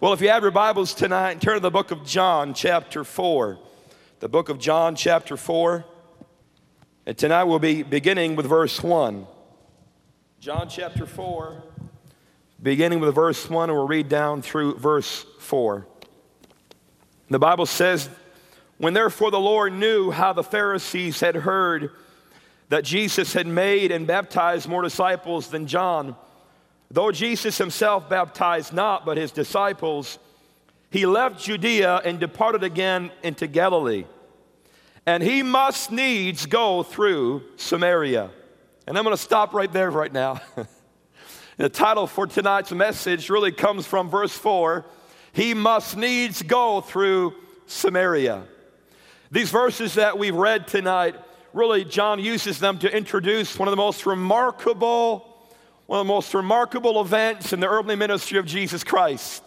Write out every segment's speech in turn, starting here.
Well, if you have your Bibles tonight, turn to the book of John, chapter 4. The book of John, chapter 4. And tonight we'll be beginning with verse 1. John, chapter 4, beginning with verse 1, and we'll read down through verse 4. The Bible says, When therefore the Lord knew how the Pharisees had heard that Jesus had made and baptized more disciples than John, Though Jesus himself baptized not, but his disciples, he left Judea and departed again into Galilee. And he must needs go through Samaria. And I'm going to stop right there right now. the title for tonight's message really comes from verse 4 He must needs go through Samaria. These verses that we've read tonight, really, John uses them to introduce one of the most remarkable one of the most remarkable events in the earthly ministry of Jesus Christ.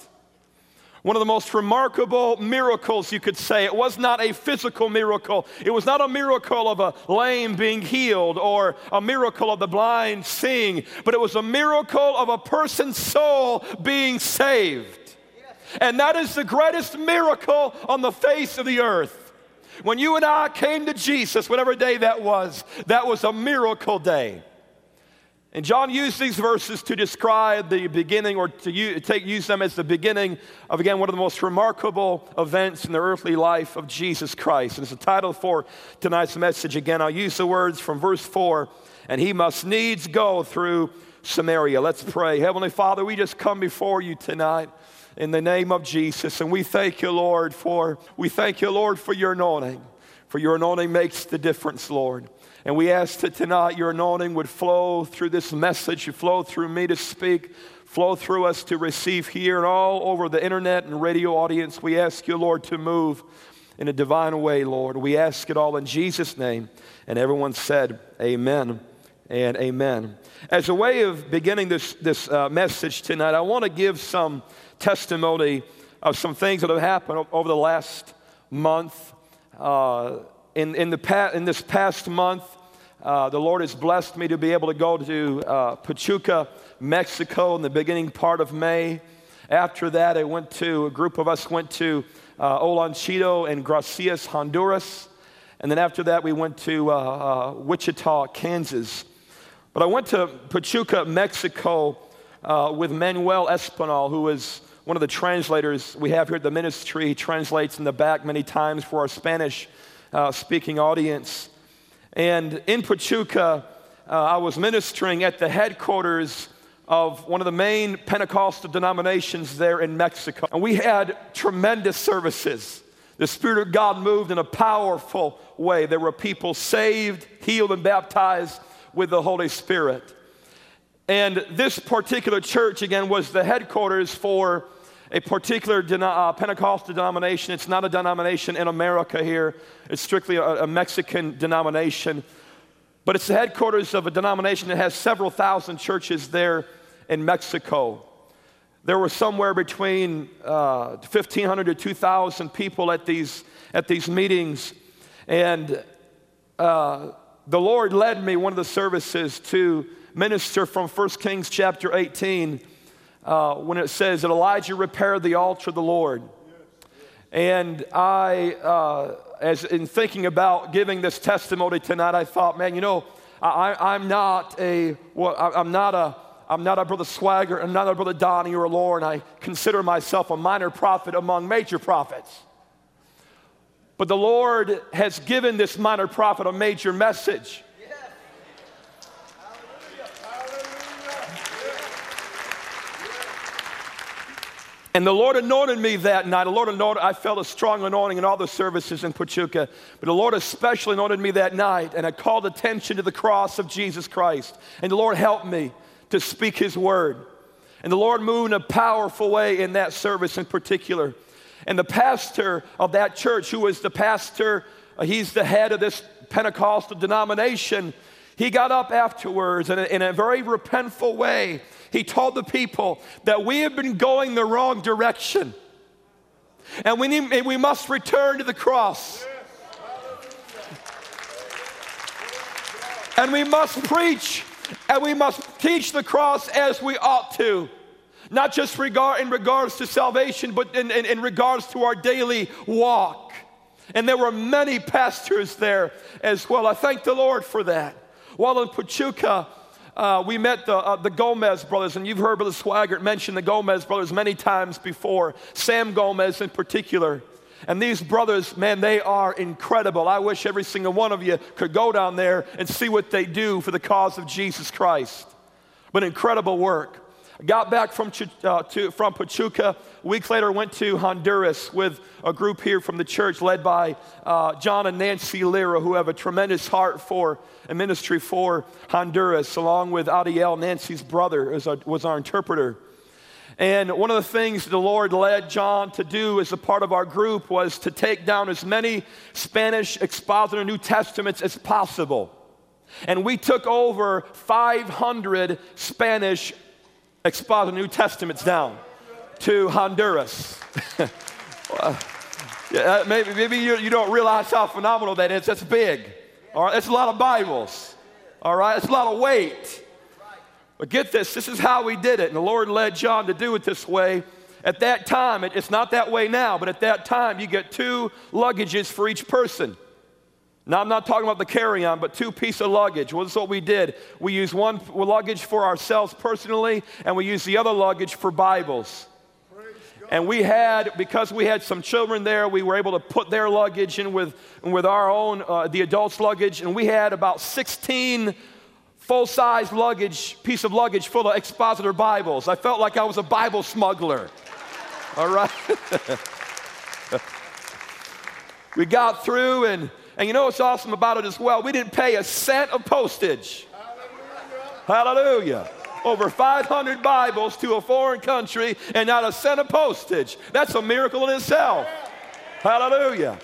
One of the most remarkable miracles, you could say. It was not a physical miracle. It was not a miracle of a lame being healed or a miracle of the blind seeing, but it was a miracle of a person's soul being saved. And that is the greatest miracle on the face of the earth. When you and I came to Jesus, whatever day that was, that was a miracle day. And John used these verses to describe the beginning or to use, take, use them as the beginning of, again, one of the most remarkable events in the earthly life of Jesus Christ. And it's the title for tonight's message. Again, I'll use the words from verse 4 and he must needs go through Samaria. Let's pray. Heavenly Father, we just come before you tonight in the name of Jesus. And we thank you, Lord, for we thank you, Lord, for your anointing. For your anointing makes the difference, Lord. And we ask that tonight your anointing would flow through this message, you flow through me to speak, flow through us to receive here and all over the internet and radio audience. We ask you, Lord, to move in a divine way, Lord. We ask it all in Jesus' name. And everyone said, Amen and amen. As a way of beginning this, this uh, message tonight, I want to give some testimony of some things that have happened over the last month. Uh, in, in, the pa- in this past month, uh, the Lord has blessed me to be able to go to uh, Pachuca, Mexico in the beginning part of May. After that, I went to, a group of us went to uh, Olanchito and Gracias, Honduras. And then after that, we went to uh, uh, Wichita, Kansas. But I went to Pachuca, Mexico uh, with Manuel Espinal, who is one of the translators we have here at the ministry. He translates in the back many times for our Spanish speaking audience. And in Pachuca, uh, I was ministering at the headquarters of one of the main Pentecostal denominations there in Mexico. And we had tremendous services. The Spirit of God moved in a powerful way. There were people saved, healed, and baptized with the Holy Spirit. And this particular church, again, was the headquarters for a particular uh, Pentecostal denomination. It's not a denomination in America here, it's strictly a, a Mexican denomination. But it's the headquarters of a denomination that has several thousand churches there in Mexico. There were somewhere between uh, 1,500 to 2,000 people at these, at these meetings. And uh, the Lord led me one of the services to minister from 1 Kings chapter 18 uh, when it says that Elijah repaired the altar of the Lord. And I, uh, as in thinking about giving this testimony tonight, I thought, man, you know, I, am not a, well, I'm not a, I'm not a brother Swaggart, I'm not a brother Donnie or a Lauren. I consider myself a minor prophet among major prophets. But the Lord has given this minor prophet a major message. And the Lord anointed me that night. The Lord anointed, I felt a strong anointing in all the services in Pachuca. But the Lord especially anointed me that night, and I called attention to the cross of Jesus Christ. And the Lord helped me to speak His word. And the Lord moved in a powerful way in that service in particular. And the pastor of that church, who was the pastor, uh, he's the head of this Pentecostal denomination, he got up afterwards in a, in a very repentful way he told the people that we have been going the wrong direction. And we, need, we must return to the cross. And we must preach and we must teach the cross as we ought to. not just regard, in regards to salvation, but in, in, in regards to our daily walk. And there were many pastors there as well. I thank the Lord for that. While in Pachuca, uh, we met the, uh, the Gomez brothers, and you've heard Brother Swaggart mention the Gomez brothers many times before, Sam Gomez in particular. And these brothers, man, they are incredible. I wish every single one of you could go down there and see what they do for the cause of Jesus Christ. But incredible work. Got back from, uh, to, from Pachuca. A week later, went to Honduras with a group here from the church led by uh, John and Nancy Lira, who have a tremendous heart for a ministry for Honduras, along with Adiel, Nancy's brother, was our, was our interpreter. And one of the things the Lord led John to do as a part of our group was to take down as many Spanish expositor New Testaments as possible. And we took over 500 Spanish expositor New Testaments down to Honduras. yeah, maybe maybe you, you don't realize how phenomenal that is. That's big. All right, that's a lot of Bibles. All right, that's a lot of weight. But get this this is how we did it. And the Lord led John to do it this way. At that time, it's not that way now, but at that time, you get two luggages for each person. Now, I'm not talking about the carry on, but two pieces of luggage. Well, this is what we did. We used one luggage for ourselves personally, and we used the other luggage for Bibles. And we had, because we had some children there, we were able to put their luggage in with, with our own, uh, the adults' luggage, and we had about 16 full size luggage, piece of luggage full of expositor Bibles. I felt like I was a Bible smuggler. All right? we got through and and you know what's awesome about it as well? We didn't pay a cent of postage. Hallelujah. Hallelujah. Over 500 Bibles to a foreign country and not a cent of postage. That's a miracle in itself. Hallelujah.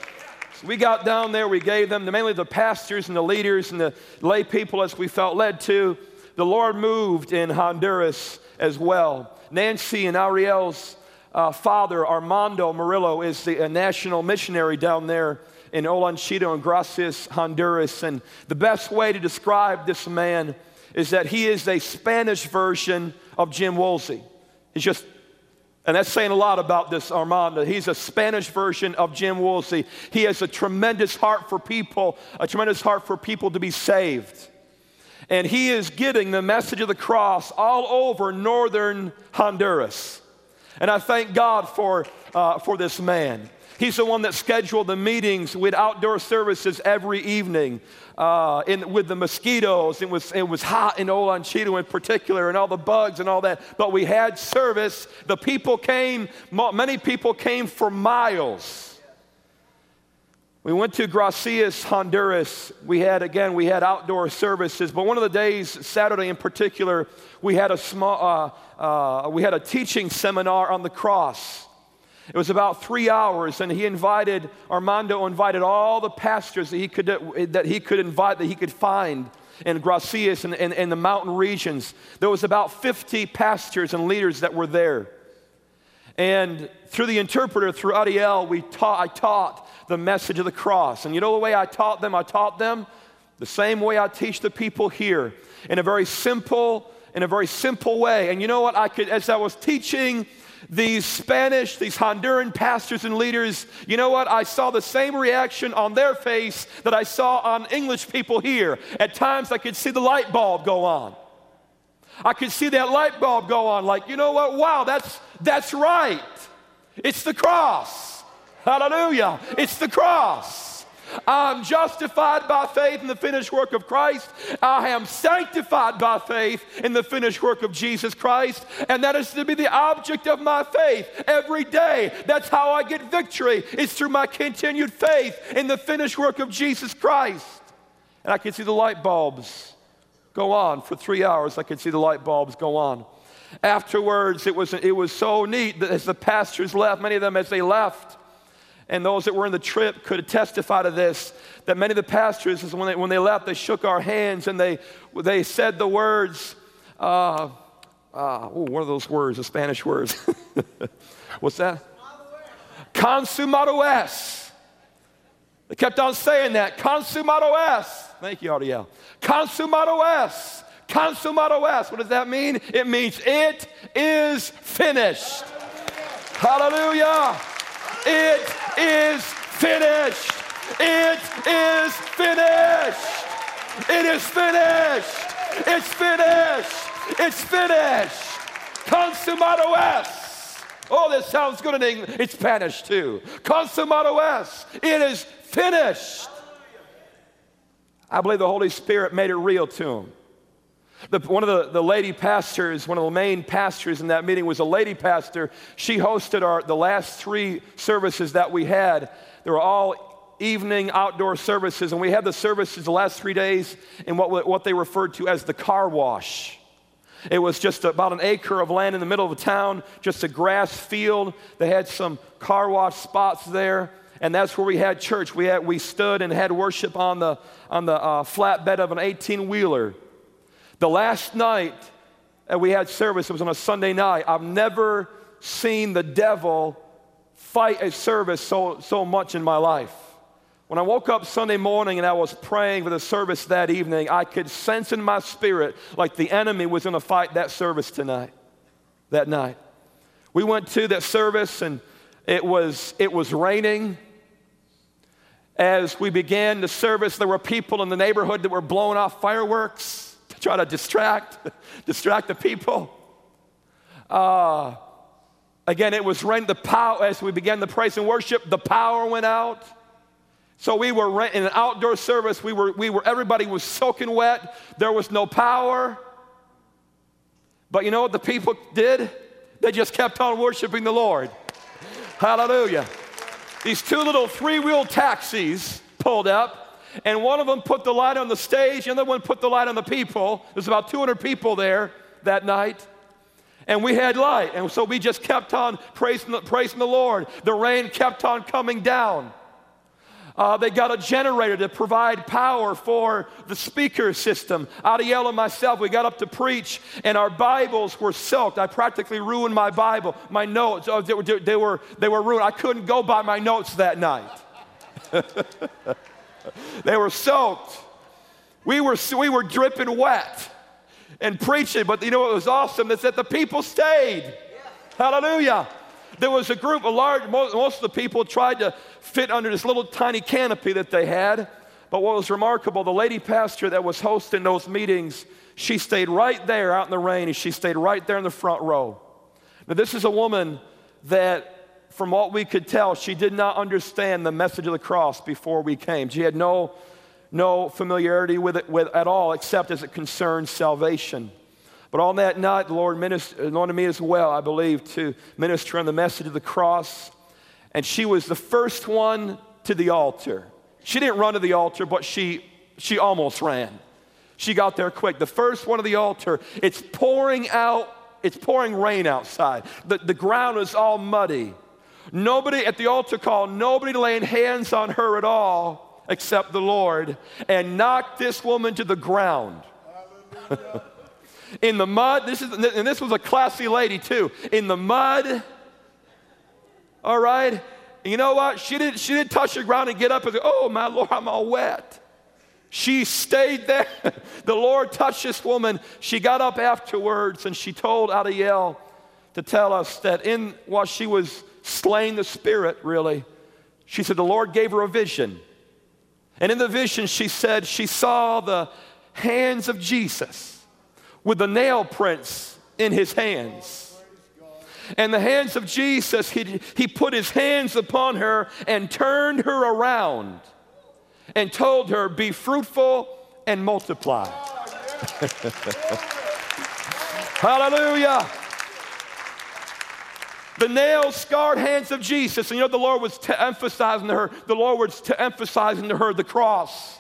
So we got down there, we gave them mainly the pastors and the leaders and the lay people as we felt led to. The Lord moved in Honduras as well. Nancy and Ariel's uh, father, Armando Murillo, is the national missionary down there in Olanchito and Gracias, Honduras. And the best way to describe this man is that he is a Spanish version of Jim Woolsey. He's just, and that's saying a lot about this Armando. He's a Spanish version of Jim Woolsey. He has a tremendous heart for people, a tremendous heart for people to be saved. And he is getting the message of the cross all over northern Honduras. And I thank God for, uh, for this man. He's the one that scheduled the meetings with outdoor services every evening. Uh, with the mosquitoes, it was, it was hot in Olanchito in particular, and all the bugs and all that. But we had service. The people came, many people came for miles. We went to Gracias, Honduras. We had, again, we had outdoor services, but one of the days, Saturday in particular, we had a small, uh, uh, we had a teaching seminar on the cross. It was about three hours, and he invited, Armando invited all the pastors that he could, that he could invite, that he could find in Gracias and in, the mountain regions. There was about 50 pastors and leaders that were there. And through the interpreter, through Adiel, we taught, I taught the message of the cross. And you know the way I taught them? I taught them the same way I teach the people here in a very simple, in a very simple way. And you know what? I could, as I was teaching these Spanish, these Honduran pastors and leaders, you know what? I saw the same reaction on their face that I saw on English people here. At times I could see the light bulb go on. I could see that light bulb go on, like, you know what? Wow, that's, that's right. It's the cross. Hallelujah. It's the cross. I'm justified by faith in the finished work of Christ. I am sanctified by faith in the finished work of Jesus Christ. And that is to be the object of my faith every day. That's how I get victory. It's through my continued faith in the finished work of Jesus Christ. And I can see the light bulbs go on for three hours. I could see the light bulbs go on. Afterwards, it was, it was so neat that as the pastors left, many of them as they left, and those that were in the trip could testify to this that many of the pastors, when they, when they left, they shook our hands and they, they said the words, uh, uh, what are those words, the Spanish words? What's that? Consumado es. They kept on saying that. Consumado es. Thank you, Ariel. Consumado es. Consumado es. What does that mean? It means it is finished. Hallelujah. It is finished. It is finished. It is finished. It's finished. It's finished. Consumato est. Oh, this sounds good in English. It's Spanish too. Consumato est. It is finished. I believe the Holy Spirit made it real to him. The, one of the, the lady pastors, one of the main pastors in that meeting was a lady pastor. She hosted our, the last three services that we had. They were all evening outdoor services, and we had the services the last three days in what, what they referred to as the car wash. It was just about an acre of land in the middle of the town, just a grass field. They had some car wash spots there, and that's where we had church. We, had, we stood and had worship on the, on the uh, flatbed of an 18 wheeler. The last night that we had service, it was on a Sunday night. I've never seen the devil fight a service so, so much in my life. When I woke up Sunday morning and I was praying for the service that evening, I could sense in my spirit like the enemy was going to fight that service tonight, that night. We went to that service and it was, it was raining. As we began the service, there were people in the neighborhood that were blowing off fireworks try to distract, distract the people. Uh, again, it was rain. The power as we began the praise and worship. The power went out. So we were rent, in an outdoor service. We were, we were. Everybody was soaking wet. There was no power. But you know what the people did? They just kept on worshiping the Lord. Hallelujah. These two little three-wheel taxis pulled up and one of them put the light on the stage, and the other one put the light on the people. There's about 200 people there that night. And we had light. And so we just kept on praising the, praising the Lord. The rain kept on coming down. Uh, they got a generator to provide power for the speaker system. Adiel and myself, we got up to preach, and our Bibles were soaked. I practically ruined my Bible. My notes, oh, they, were, they, were, they were ruined. I couldn't go by my notes that night. they were soaked. We were, we were dripping wet and preaching, but you know what was awesome? Is that the people stayed. Yeah. Hallelujah. There was a group, a large, most, most of the people tried to fit under this little tiny canopy that they had. But what was remarkable, the lady pastor that was hosting those meetings, she stayed right there out in the rain, and she stayed right there in the front row. Now, this is a woman that from what we could tell, she did not understand the message of the cross before we came. She had no, no familiarity with it with, at all, except as it concerns salvation. But on that night, the Lord ministered, anointed me as well, I believe, to minister on the message of the cross. And she was the first one to the altar. She didn't run to the altar, but she, she almost ran. She got there quick. The first one to the altar, it's pouring out, it's pouring rain outside. The, the ground is all muddy. Nobody at the altar call, nobody laying hands on her at all except the Lord, and knocked this woman to the ground. in the mud, this is, and this was a classy lady too. In the mud, all right? you know what? She didn't, she didn't touch the ground and get up and go, oh, my Lord, I'm all wet. She stayed there. the Lord touched this woman. She got up afterwards and she told Adiel to tell us that in while she was slaying the spirit, really. She said the Lord gave her a vision. And in the vision, she said she saw the hands of Jesus with the nail prints in his hands. And the hands of Jesus, he, he put his hands upon her and turned her around and told her, Be fruitful and multiply. Hallelujah the nail scarred hands of Jesus. And you know, the Lord was to emphasizing to her, the Lord was to emphasizing to her the cross.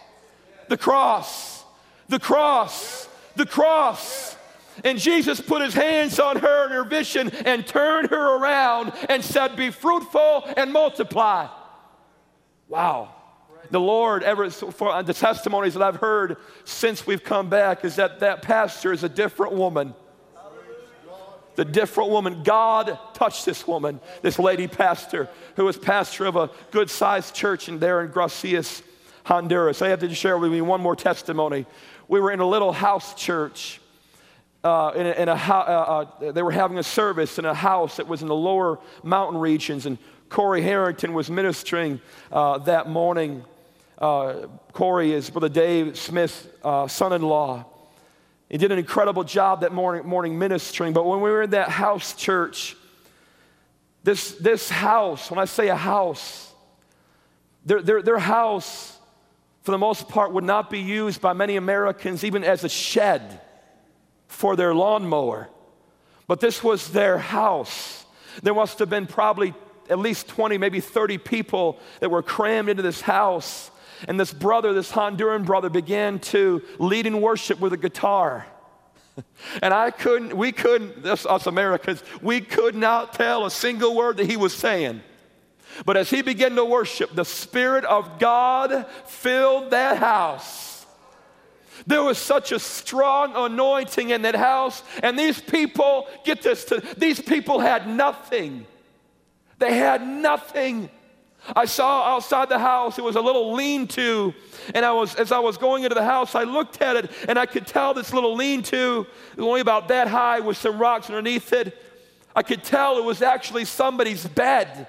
The cross. The cross. The cross. And Jesus put his hands on her in her vision and turned her around and said, Be fruitful and multiply. Wow. The Lord, ever for the testimonies that I've heard since we've come back, is that that pastor is a different woman the different woman. God touched this woman, this lady pastor, who was pastor of a good sized church in there in Gracias, Honduras. I have to share with you one more testimony. we were in a little house church. Uh, in a, in a uh, uh, they were having a service in a house that was in the lower mountain regions, and Corey Harrington was ministering uh, that morning. Uh, Corey is Brother Dave Smith's uh, son in law. He did an incredible job that morning, morning ministering. But when we were in that house church, this, this house, when I say a house, their, their, their house, for the most part, would not be used by many Americans even as a shed for their lawnmower. But this was their house. There must have been probably at least 20, maybe 30 people that were crammed into this house. And this brother, this Honduran brother, began to lead in worship with a guitar. And I couldn't, we couldn't, us, us Americans, we could not tell a single word that he was saying. But as he began to worship, the Spirit of God filled that house. There was such a strong anointing in that house, and these people, get this, to, these people had nothing. They had nothing. I saw outside the house, it was a little lean to. And I was, as I was going into the house, I looked at it and I could tell this little lean to, only about that high with some rocks underneath it. I could tell it was actually somebody's bed.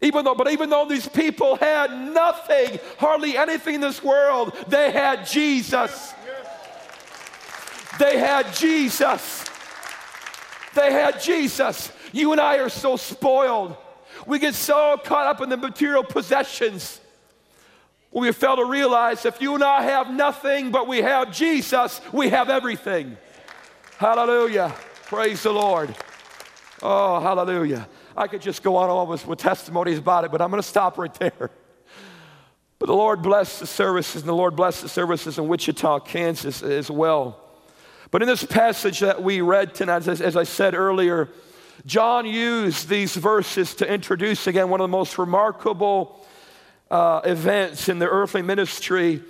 Even though, but even though these people had nothing, hardly anything in this world, they had Jesus. They had Jesus. They had Jesus. You and I are so spoiled. We get so caught up in the material possessions. We fail to realize if you and I have nothing, but we have Jesus, we have everything. Hallelujah. Praise the Lord. Oh, hallelujah. I could just go on all with, with testimonies about it, but I'm going to stop right there. But the Lord bless the services, and the Lord bless the services in Wichita, Kansas as well. But in this passage that we read tonight, as, as I said earlier, John used these verses to introduce again one of the most remarkable uh, events in the earthly ministry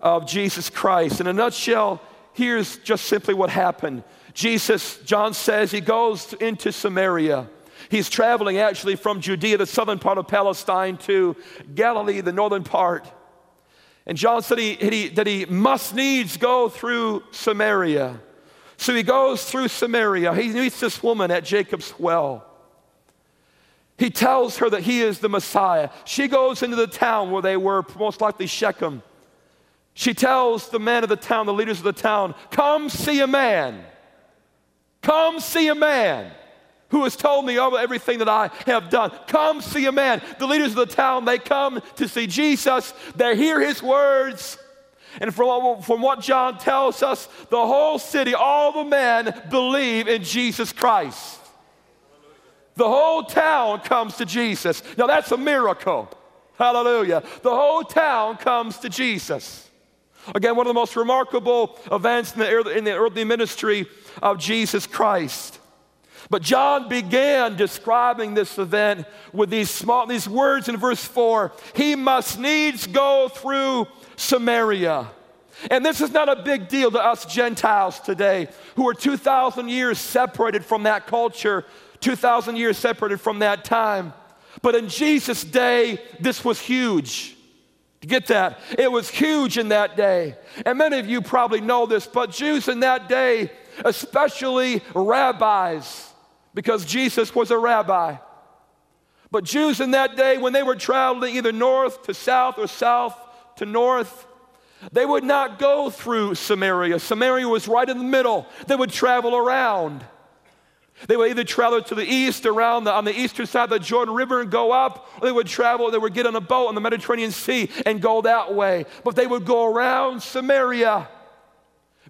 of Jesus Christ. In a nutshell, here's just simply what happened. Jesus, John says, he goes into Samaria. He's traveling actually from Judea, the southern part of Palestine, to Galilee, the northern part. And John said he, he, that he must needs go through Samaria. So he goes through Samaria. He meets this woman at Jacob's well. He tells her that he is the Messiah. She goes into the town where they were, most likely Shechem. She tells the men of the town, the leaders of the town, Come see a man. Come see a man who has told me everything that I have done. Come see a man. The leaders of the town, they come to see Jesus. They hear his words. And from, from what John tells us, the whole city, all the men believe in Jesus Christ. The whole town comes to Jesus. Now that's a miracle. Hallelujah. The whole town comes to Jesus. Again, one of the most remarkable events in the, early, in the earthly ministry of Jesus Christ. But John began describing this event with these small these words in verse 4. He must needs go through Samaria. And this is not a big deal to us Gentiles today who are 2,000 years separated from that culture, 2,000 years separated from that time. But in Jesus' day, this was huge. Get that? It was huge in that day. And many of you probably know this, but Jews in that day, especially rabbis, because Jesus was a rabbi. But Jews in that day, when they were traveling either north to south or south to north, they would not go through Samaria. Samaria was right in the middle. They would travel around. They would either travel to the east around the, on the eastern side of the Jordan River and go up, or they would travel, they would get on a boat on the Mediterranean Sea and go that way. But they would go around Samaria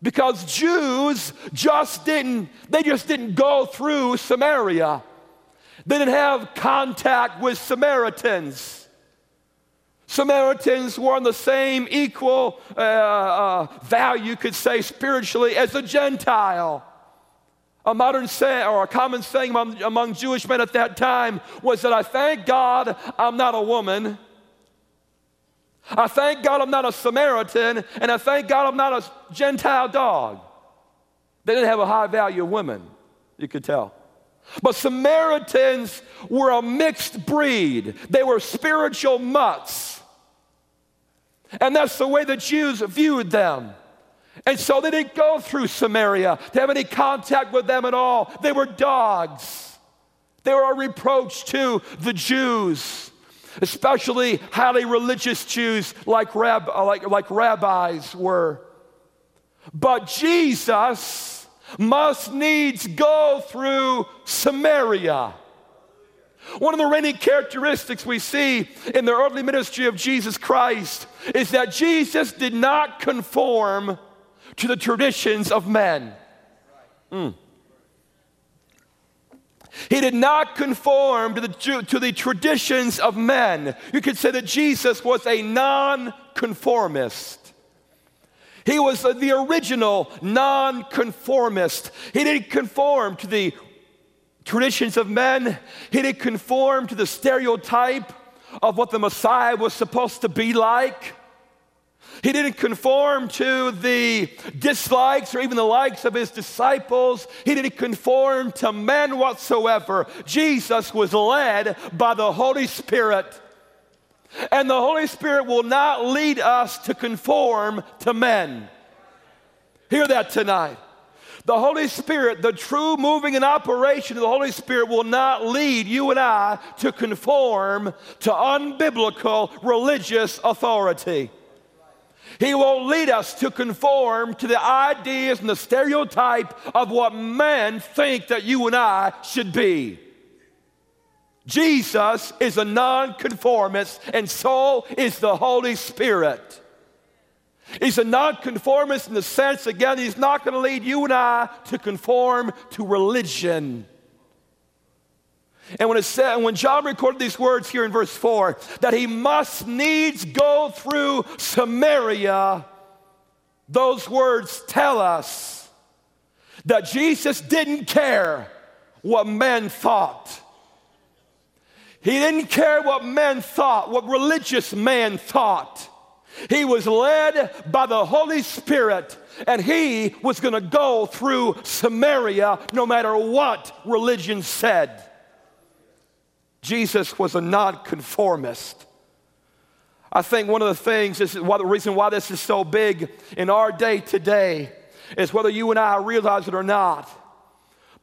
because Jews just didn't, they just didn't go through Samaria. They didn't have contact with Samaritans. Samaritans were on the same equal uh, uh, value, you could say, spiritually as a Gentile. A modern saying, or a common saying among, among Jewish men at that time was that I thank God I'm not a woman. I thank God I'm not a Samaritan, and I thank God I'm not a Gentile dog. They didn't have a high value of women, you could tell. But Samaritans were a mixed breed, they were spiritual mutts. And that's the way the Jews viewed them. And so they didn't go through Samaria to have any contact with them at all. They were dogs. They were a reproach to the Jews, especially highly religious Jews like, rab- like, like rabbis were. But Jesus must needs go through Samaria. One of the reigning characteristics we see in the early ministry of Jesus Christ is that Jesus did not conform to the traditions of men. Mm. He did not conform to the, to the traditions of men. You could say that Jesus was a non-conformist. He was the original non-conformist. He didn't conform to the traditions of men. He didn't conform to the stereotype of what the Messiah was supposed to be like. He didn't conform to the dislikes or even the likes of his disciples. He didn't conform to men whatsoever. Jesus was led by the Holy Spirit. And the Holy Spirit will not lead us to conform to men. Hear that tonight. The Holy Spirit, the true moving and operation of the Holy Spirit, will not lead you and I to conform to unbiblical religious authority. He won't lead us to conform to the ideas and the stereotype of what men think that you and I should be. Jesus is a nonconformist, and so is the Holy Spirit. He's a nonconformist in the sense, again, he's not going to lead you and I to conform to religion. And when it said, when John recorded these words here in verse 4, that he must needs go through Samaria, those words tell us that Jesus didn't care what men thought. He didn't care what men thought, what religious man thought. He was led by the Holy Spirit, and he was going to go through Samaria no matter what religion said. Jesus was a nonconformist. I think one of the things, this is why, the reason why this is so big in our day today is whether you and I realize it or not.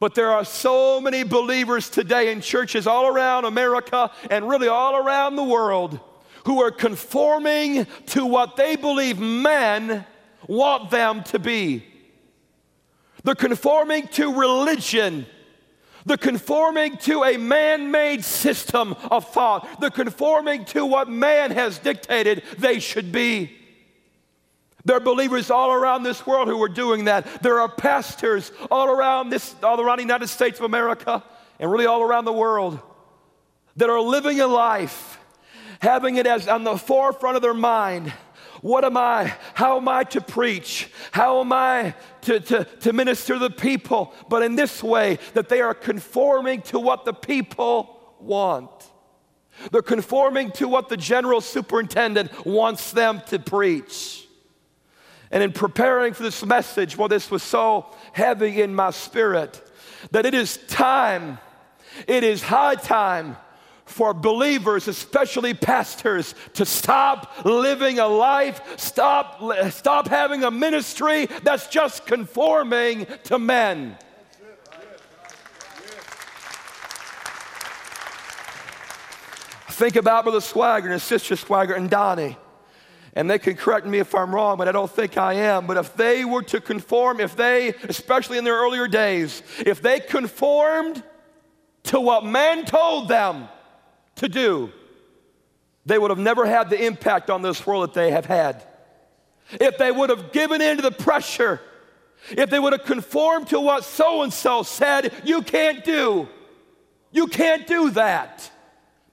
But there are so many believers today in churches all around America and really all around the world who are conforming to what they believe men want them to be. They're conforming to religion. They're conforming to a man made system of thought. They're conforming to what man has dictated they should be. There are believers all around this world who are doing that. There are pastors all around this, all around the United States of America, and really all around the world that are living a life having it as on the forefront of their mind. What am I? How am I to preach? How am I to, to, to minister to the people? But in this way, that they are conforming to what the people want. They're conforming to what the general superintendent wants them to preach. And in preparing for this message, well, this was so heavy in my spirit that it is time, it is high time for believers, especially pastors, to stop living a life, stop, stop having a ministry that's just conforming to men. Think about Brother Swaggart and sister Swaggart and Donnie. And they can correct me if I'm wrong, but I don't think I am. But if they were to conform, if they, especially in their earlier days, if they conformed to what man told them, to do, they would have never had the impact on this world that they have had. If they would have given in to the pressure, if they would have conformed to what so and so said, you can't do. You can't do that.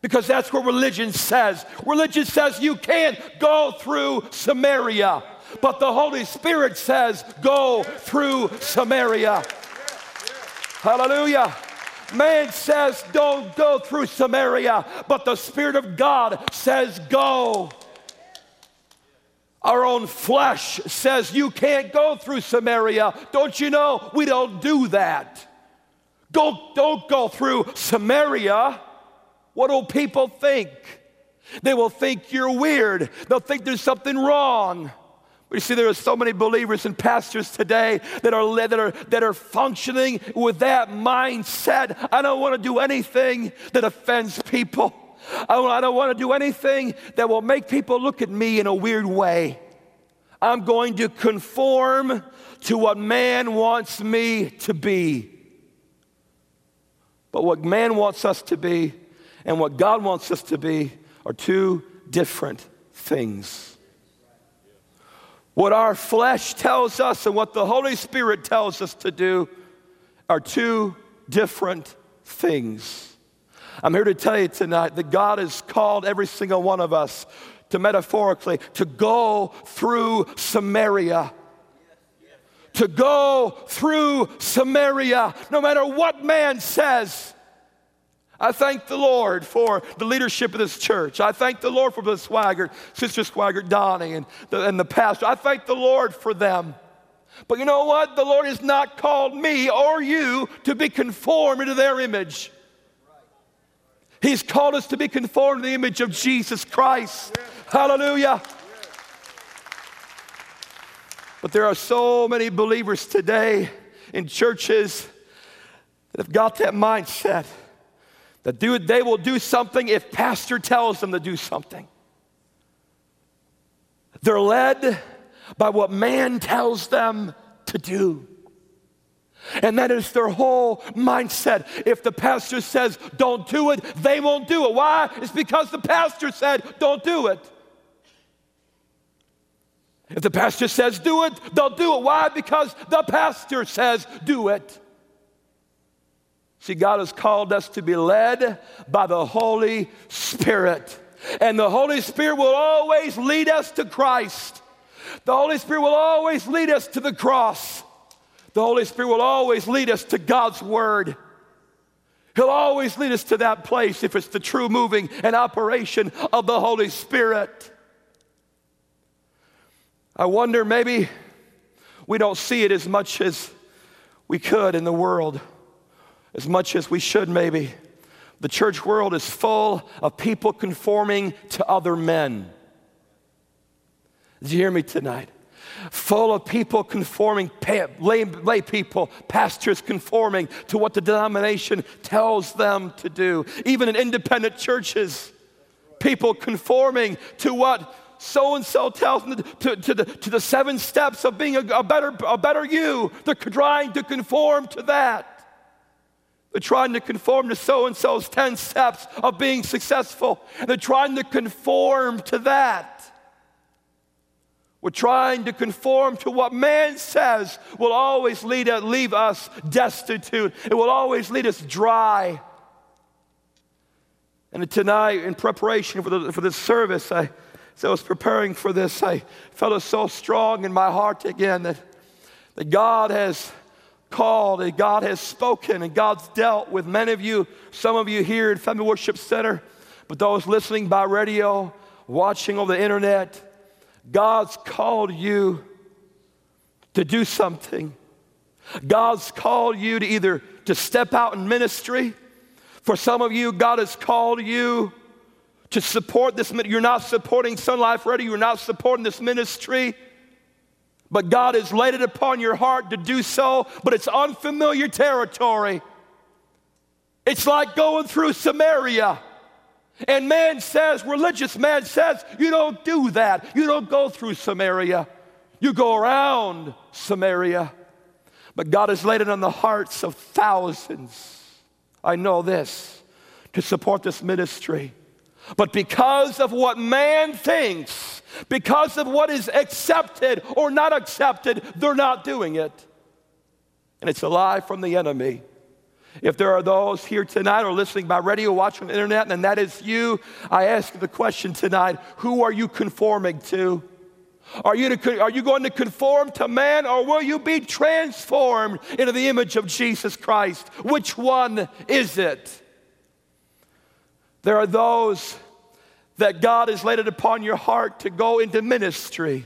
Because that's what religion says. Religion says you can't go through Samaria. But the Holy Spirit says, go through Samaria. Hallelujah. Man says, don't go through Samaria, but the Spirit of God says, go. Our own flesh says, you can't go through Samaria. Don't you know? We don't do that. Don't, don't go through Samaria. What will people think? They will think you're weird. They'll think there's something wrong. We see there are so many believers and pastors today that are, that are, that are functioning with that mindset. I don't want to do anything that offends people. I don't, I don't want to do anything that will make people look at me in a weird way. I'm going to conform to what man wants me to be. But what man wants us to be and what God wants us to be are two different things. What our flesh tells us and what the Holy Spirit tells us to do are two different things. I'm here to tell you tonight that God has called every single one of us to metaphorically to go through Samaria. To go through Samaria, no matter what man says. I thank the Lord for the leadership of this church. I thank the Lord for the Swaggart, Sister Swaggart Donnie, and the, and the pastor. I thank the Lord for them. But you know what? The Lord has not called me or you to be conformed into their image. He's called us to be conformed to the image of Jesus Christ. Hallelujah. But there are so many believers today in churches that have got that mindset that they will do something if pastor tells them to do something. They're led by what man tells them to do. And that is their whole mindset. If the pastor says, don't do it, they won't do it. Why? It's because the pastor said, don't do it. If the pastor says, do it, they'll do it. Why? Because the pastor says, do it. See, God has called us to be led by the Holy Spirit. And the Holy Spirit will always lead us to Christ. The Holy Spirit will always lead us to the cross. The Holy Spirit will always lead us to God's Word. He'll always lead us to that place if it's the true moving and operation of the Holy Spirit. I wonder maybe we don't see it as much as we could in the world as much as we should, maybe. The church world is full of people conforming to other men. Did you hear me tonight? Full of people conforming, lay, lay people, pastors conforming to what the denomination tells them to do. Even in independent churches, people conforming to what so and so tells them to, to, the, to the seven steps of being a, a, better, a better you. They're trying to conform to that. They're trying to conform to so and so's 10 steps of being successful. And they're trying to conform to that. We're trying to conform to what man says will always lead us, leave us destitute. It will always lead us dry. And tonight, in preparation for, the, for this service, I, as I was preparing for this, I felt so strong in my heart again that, that God has called and God has spoken and God's dealt with many of you, some of you here at Family Worship Center, but those listening by radio, watching on the internet, God's called you to do something. God's called you to either to step out in ministry. For some of you, God has called you to support this. You're not supporting SonLife Radio. You're not supporting this ministry but God has laid it upon your heart to do so, but it's unfamiliar territory. It's like going through Samaria. And man says, religious man says, you don't do that. You don't go through Samaria. You go around Samaria. But God has laid it on the hearts of thousands. I know this to support this ministry. But because of what man thinks, because of what is accepted or not accepted, they're not doing it. And it's a lie from the enemy. If there are those here tonight or listening by radio, watching the internet, and that is you, I ask the question tonight who are you conforming to? Are you, to, are you going to conform to man or will you be transformed into the image of Jesus Christ? Which one is it? There are those that God has laid it upon your heart to go into ministry,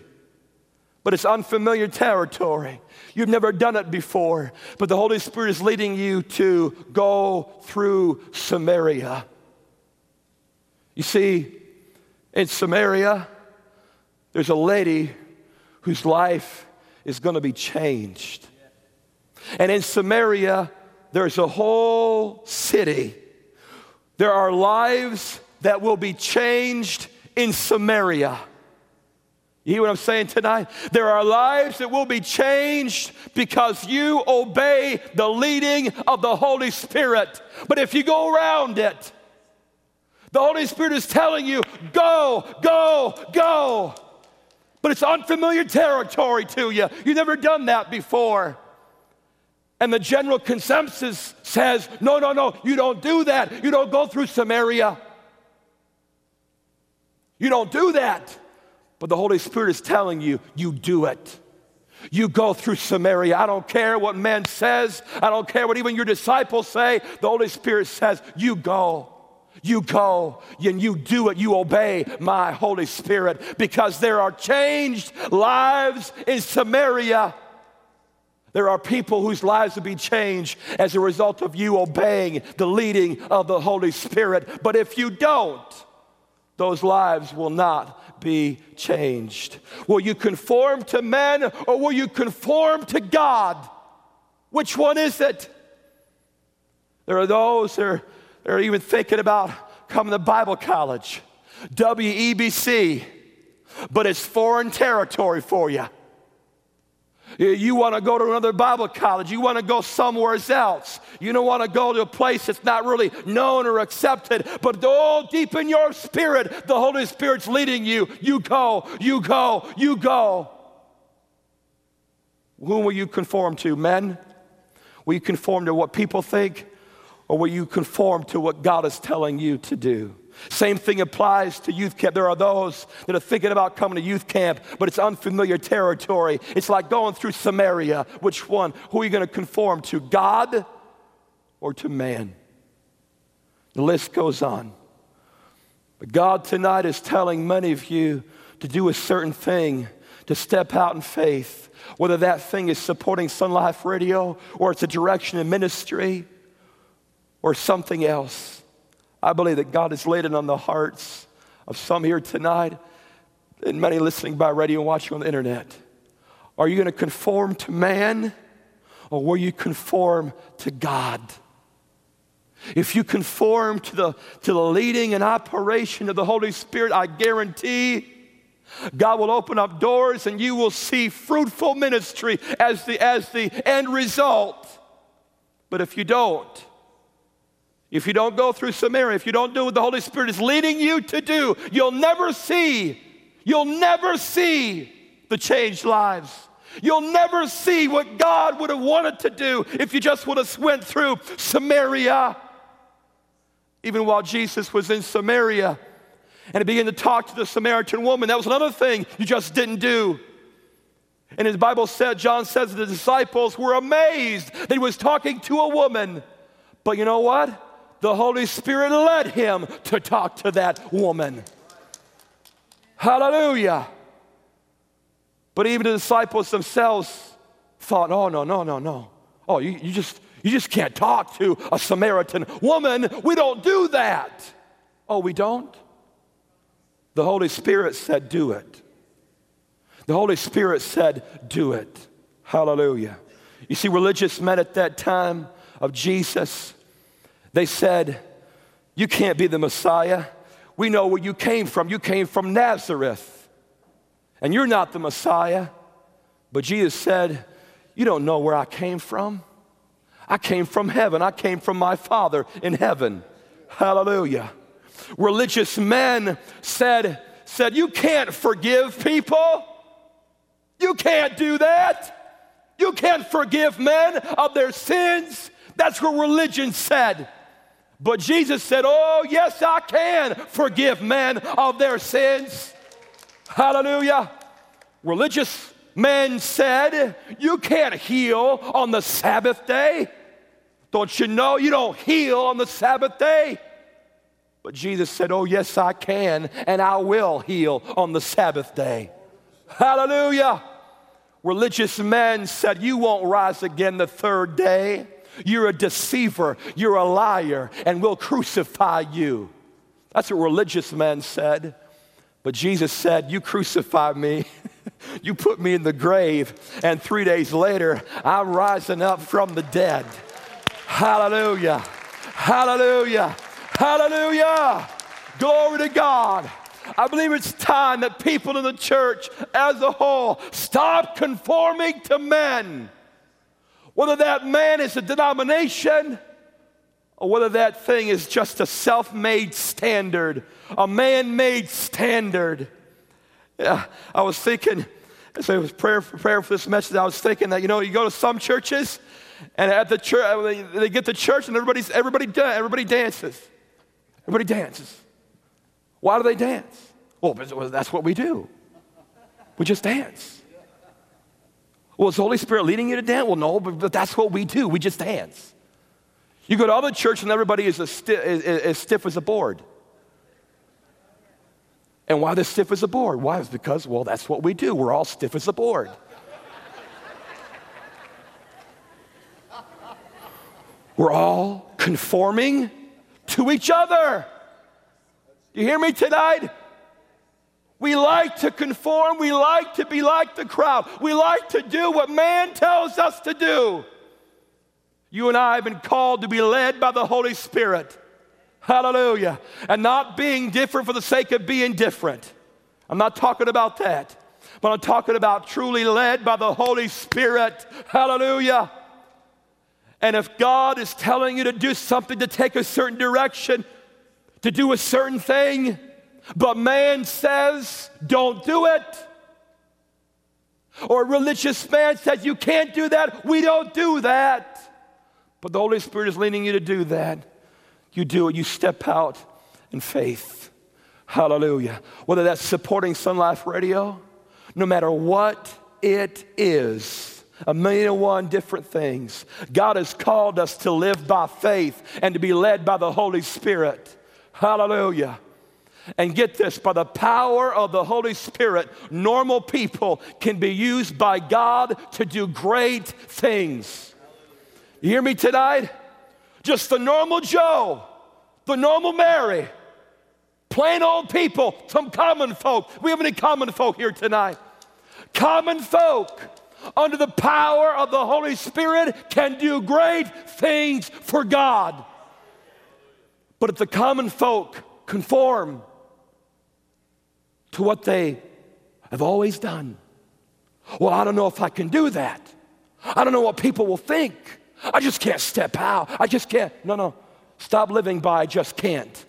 but it's unfamiliar territory. You've never done it before, but the Holy Spirit is leading you to go through Samaria. You see, in Samaria, there's a lady whose life is going to be changed. And in Samaria, there's a whole city. There are lives that will be changed in Samaria. You hear what I'm saying tonight? There are lives that will be changed because you obey the leading of the Holy Spirit. But if you go around it, the Holy Spirit is telling you, go, go, go. But it's unfamiliar territory to you. You've never done that before. And the general consensus says, no, no, no, you don't do that. You don't go through Samaria. You don't do that. But the Holy Spirit is telling you, you do it. You go through Samaria. I don't care what man says. I don't care what even your disciples say. The Holy Spirit says, you go. You go and you do it. You obey my Holy Spirit because there are changed lives in Samaria. There are people whose lives will be changed as a result of you obeying the leading of the Holy Spirit. But if you don't, those lives will not be changed. Will you conform to men or will you conform to God? Which one is it? There are those that are, that are even thinking about coming to Bible college, WEBC, but it's foreign territory for you. You want to go to another Bible college. You want to go somewhere else. You don't want to go to a place that's not really known or accepted, but all oh, deep in your spirit, the Holy Spirit's leading you. You go, you go, you go. Whom will you conform to? Men? Will you conform to what people think? Or will you conform to what God is telling you to do? Same thing applies to youth camp. There are those that are thinking about coming to youth camp, but it's unfamiliar territory. It's like going through Samaria. Which one? Who are you going to conform to, God or to man? The list goes on. But God tonight is telling many of you to do a certain thing, to step out in faith, whether that thing is supporting SonLife Radio or it's a direction in ministry or something else. I believe that God has laid it on the hearts of some here tonight and many listening by radio and watching on the internet. Are you going to conform to man or will you conform to God? If you conform to the, to the leading and operation of the Holy Spirit, I guarantee God will open up doors and you will see fruitful ministry as the, as the end result. But if you don't, if you don't go through Samaria, if you don't do what the Holy Spirit is leading you to do, you'll never see, you'll never see the changed lives. You'll never see what God would have wanted to do if you just would have went through Samaria. Even while Jesus was in Samaria and he began to talk to the Samaritan woman, that was another thing you just didn't do. And his Bible said, John says the disciples were amazed that he was talking to a woman. But you know what? The Holy Spirit led him to talk to that woman. Hallelujah. But even the disciples themselves thought, oh, no, no, no, no. Oh, you, you, just, you just can't talk to a Samaritan woman. We don't do that. Oh, we don't? The Holy Spirit said, do it. The Holy Spirit said, do it. Hallelujah. You see, religious men at that time of Jesus, they said, You can't be the Messiah. We know where you came from. You came from Nazareth, and you're not the Messiah. But Jesus said, You don't know where I came from. I came from heaven. I came from my Father in heaven. Hallelujah. Religious men said, said, You can't forgive people. You can't do that. You can't forgive men of their sins. That's what religion said. But Jesus said, Oh, yes, I can forgive men of their sins. Hallelujah. Religious men said, You can't heal on the Sabbath day. Don't you know you don't heal on the Sabbath day? But Jesus said, Oh, yes, I can, and I will heal on the Sabbath day. Hallelujah. Religious men said, You won't rise again the third day. You're a deceiver. You're a liar, and we'll crucify you. That's what religious men said. But Jesus said, You crucify me, you put me in the grave, and three days later, I'm rising up from the dead. Hallelujah. Hallelujah. Hallelujah. Glory to God. I believe it's time that people in the church as a whole stop conforming to men. Whether that man is a denomination or whether that thing is just a self made standard, a man made standard. Yeah, I was thinking, as I was praying for, prayer for this message, I was thinking that, you know, you go to some churches and at the church, they get to church and everybody's, everybody, everybody dances. Everybody dances. Why do they dance? Well, that's what we do. We just dance. Well, is the Holy Spirit leading you to dance? Well, no, but, but that's what we do. We just dance. You go to other church and everybody is as, sti- as stiff as a board. And why they're stiff as a board? Why? It's because, well, that's what we do. We're all stiff as a board. We're all conforming to each other. You hear me tonight? We like to conform. We like to be like the crowd. We like to do what man tells us to do. You and I have been called to be led by the Holy Spirit. Hallelujah. And not being different for the sake of being different. I'm not talking about that. But I'm talking about truly led by the Holy Spirit. Hallelujah. And if God is telling you to do something, to take a certain direction, to do a certain thing, but man says, don't do it. Or a religious man says, you can't do that. We don't do that. But the Holy Spirit is leading you to do that. You do it. You step out in faith. Hallelujah. Whether that's supporting SonLife Radio, no matter what it is, a million and one different things. God has called us to live by faith and to be led by the Holy Spirit. Hallelujah. And get this by the power of the Holy Spirit, normal people can be used by God to do great things. You hear me tonight? Just the normal Joe, the normal Mary, plain old people, some common folk. We have any common folk here tonight? Common folk under the power of the Holy Spirit can do great things for God. But if the common folk conform to what they have always done. Well, I don't know if I can do that. I don't know what people will think. I just can't step out. I just can't. No, no. Stop living by I just can't.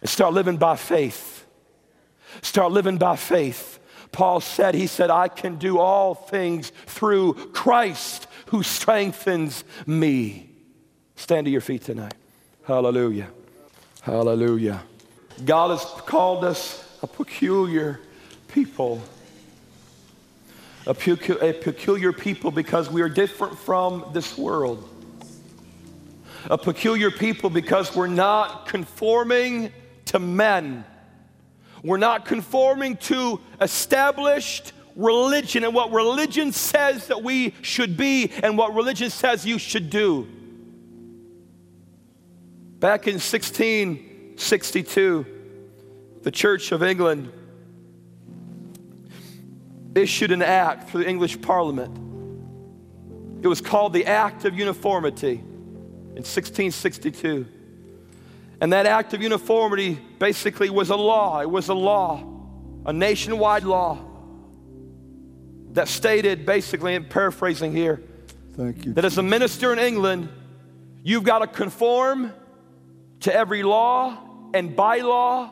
And start living by faith. Start living by faith. Paul said, He said, I can do all things through Christ who strengthens me. Stand to your feet tonight. Hallelujah. Hallelujah. God has called us a peculiar people. A, pecu- a peculiar people because we are different from this world. A peculiar people because we're not conforming to men. We're not conforming to established religion and what religion says that we should be and what religion says you should do. Back in 16, 62, the Church of England issued an act through the English Parliament. It was called the Act of Uniformity in 1662. And that Act of Uniformity basically was a law. It was a law, a nationwide law that stated, basically, I'm paraphrasing here, Thank you. that as a minister in England, you've got to conform to every law and bylaw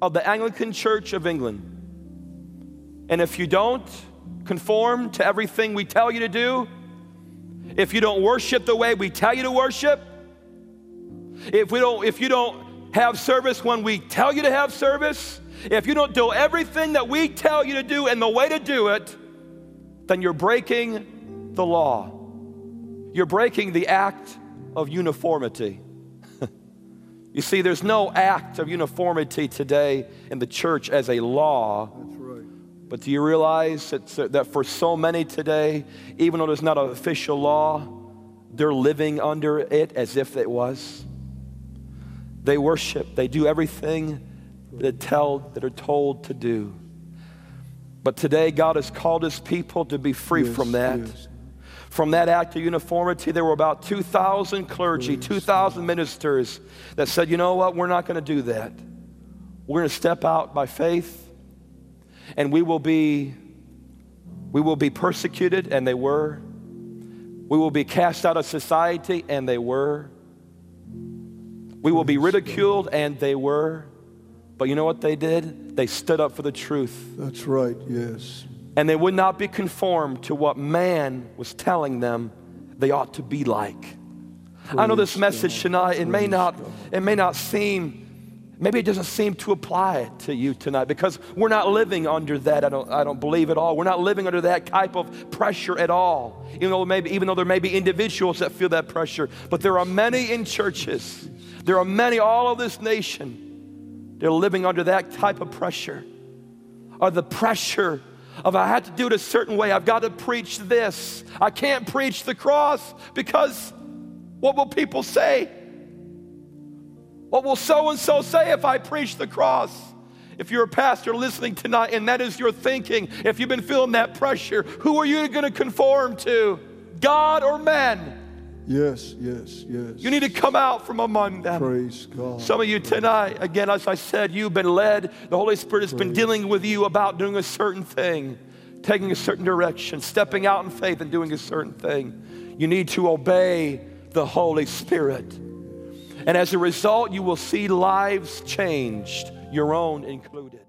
of the Anglican Church of England. And if you don't conform to everything we tell you to do, if you don't worship the way we tell you to worship, if we don't if you don't have service when we tell you to have service, if you don't do everything that we tell you to do and the way to do it, then you're breaking the law. You're breaking the act of uniformity. You see, there's no act of uniformity today in the church as a law. That's right. But do you realize that, that for so many today, even though there's not an official law, they're living under it as if it was? They worship, they do everything that, tell, that are told to do. But today, God has called his people to be free Yes, from that. yes. From that act of uniformity, there were about 2,000 clergy, 2,000 ministers that said, you know what, we're not going to do that. We're going to step out by faith and we will be we will be persecuted and they were. We will be cast out of society and they were. We will be ridiculed and they were. But you know what they did? They stood up for the truth That's right, yes. And they would not be conformed to what man was telling them they ought to be like. I know this message tonight, it may not, it may not seem, maybe it doesn't seem to apply to you tonight because we're not living under that, I don't, I don't believe at all. We're not living under that type of pressure at all. Even though, maybe, even though there may be individuals that feel that pressure, but there are many in churches, there are many all of this nation, they're living under that type of pressure or the pressure of I have to do it a certain way. I've got to preach this. I can't preach the cross because what will people say? What will so and so say if I preach the cross? If you're a pastor listening tonight and that is your thinking, if you've been feeling that pressure, who are you going to conform to? God or men? Yes, yes, yes. You need to come out from among them. Praise God. Some of you tonight, again, as I said, you've been led. The Holy Spirit has been dealing with you about doing a certain thing, taking a certain direction, stepping out in faith and doing a certain thing. You need to obey the Holy Spirit. And as a result, you will see lives changed, your own included.